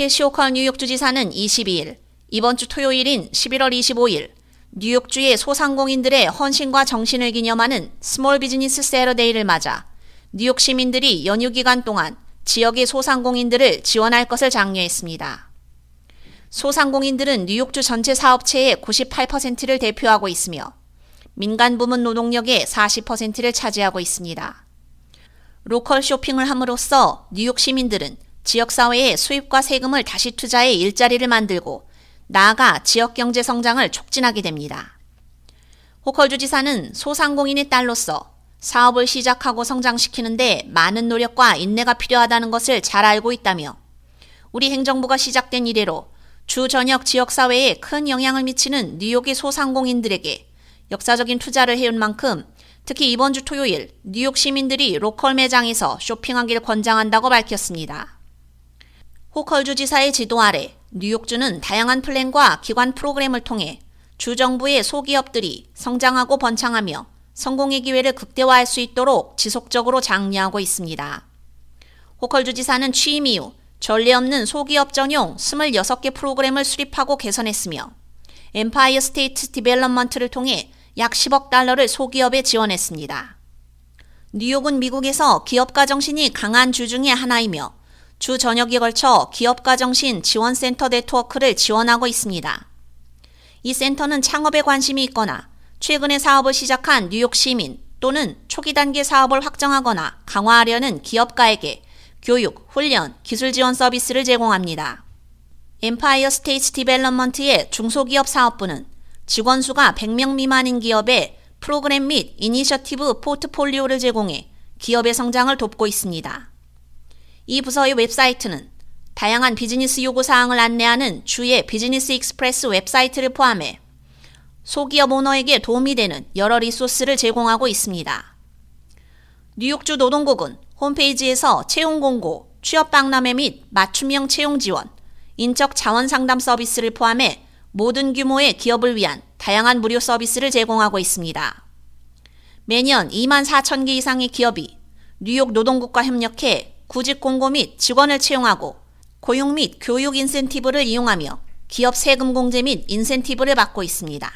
캐시 호컬 뉴욕 주지사는 22일, 이번 주 토요일인 11월 25일, 뉴욕주의 소상공인들의 헌신과 정신을 기념하는 Small Business Saturday를 맞아 뉴욕 시민들이 연휴 기간 동안 지역의 소상공인들을 지원할 것을 장려했습니다. 소상공인들은 뉴욕주 전체 사업체의 98%를 대표하고 있으며 민간 부문 노동력의 40%를 차지하고 있습니다. 로컬 쇼핑을 함으로써 뉴욕 시민들은 지역사회의 수입과 세금을 다시 투자해 일자리를 만들고 나아가 지역 경제 성장을 촉진하게 됩니다. 호컬 주지사는 소상공인의 딸로서 사업을 시작하고 성장시키는데 많은 노력과 인내가 필요하다는 것을 잘 알고 있다며 우리 행정부가 시작된 이래로 주 전역 지역사회에 큰 영향을 미치는 뉴욕의 소상공인들에게 역사적인 투자를 해온 만큼 특히 이번 주 토요일 뉴욕 시민들이 로컬 매장에서 쇼핑하기를 권장한다고 밝혔습니다. 호컬 주지사의 지도 아래 뉴욕주는 다양한 플랜과 기관 프로그램을 통해 주정부의 소기업들이 성장하고 번창하며 성공의 기회를 극대화할 수 있도록 지속적으로 장려하고 있습니다. 호컬 주지사는 취임 이후 전례 없는 소기업 전용 26개 프로그램을 수립하고 개선했으며 Empire State Development를 통해 약 10억 달러를 소기업에 지원했습니다. 뉴욕은 미국에서 기업가 정신이 강한 주 중의 하나이며 주 전역에 걸쳐 기업가 정신 지원센터 네트워크를 지원하고 있습니다. 이 센터는 창업에 관심이 있거나 최근에 사업을 시작한 뉴욕 시민 또는 초기 단계 사업을 확장하거나 강화하려는 기업가에게 교육, 훈련, 기술 지원 서비스를 제공합니다. Empire State Development의 중소기업 사업부는 직원 수가 100명 미만인 기업에 프로그램 및 이니셔티브 포트폴리오를 제공해 기업의 성장을 돕고 있습니다. 이 부서의 웹사이트는 다양한 비즈니스 요구 사항을 안내하는 주의 Business Express 웹사이트를 포함해 소기업 오너에게 도움이 되는 여러 리소스를 제공하고 있습니다. 뉴욕주 노동국은 홈페이지에서 채용 공고, 취업 박람회 및 맞춤형 채용 지원, 인적 자원 상담 서비스를 포함해 모든 규모의 기업을 위한 다양한 무료 서비스를 제공하고 있습니다. 매년 2만 4천 개 이상의 기업이 뉴욕 노동국과 협력해 구직 공고 및 직원을 채용하고 고용 및 교육 인센티브를 이용하며 기업 세금 공제 및 인센티브를 받고 있습니다.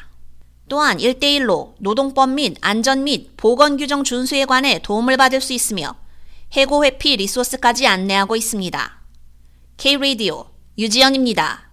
또한 1대1로 노동법 및 안전 및 보건 규정 준수에 관해 도움을 받을 수 있으며 해고 회피 리소스까지 안내하고 있습니다. K-Radio 유지연입니다.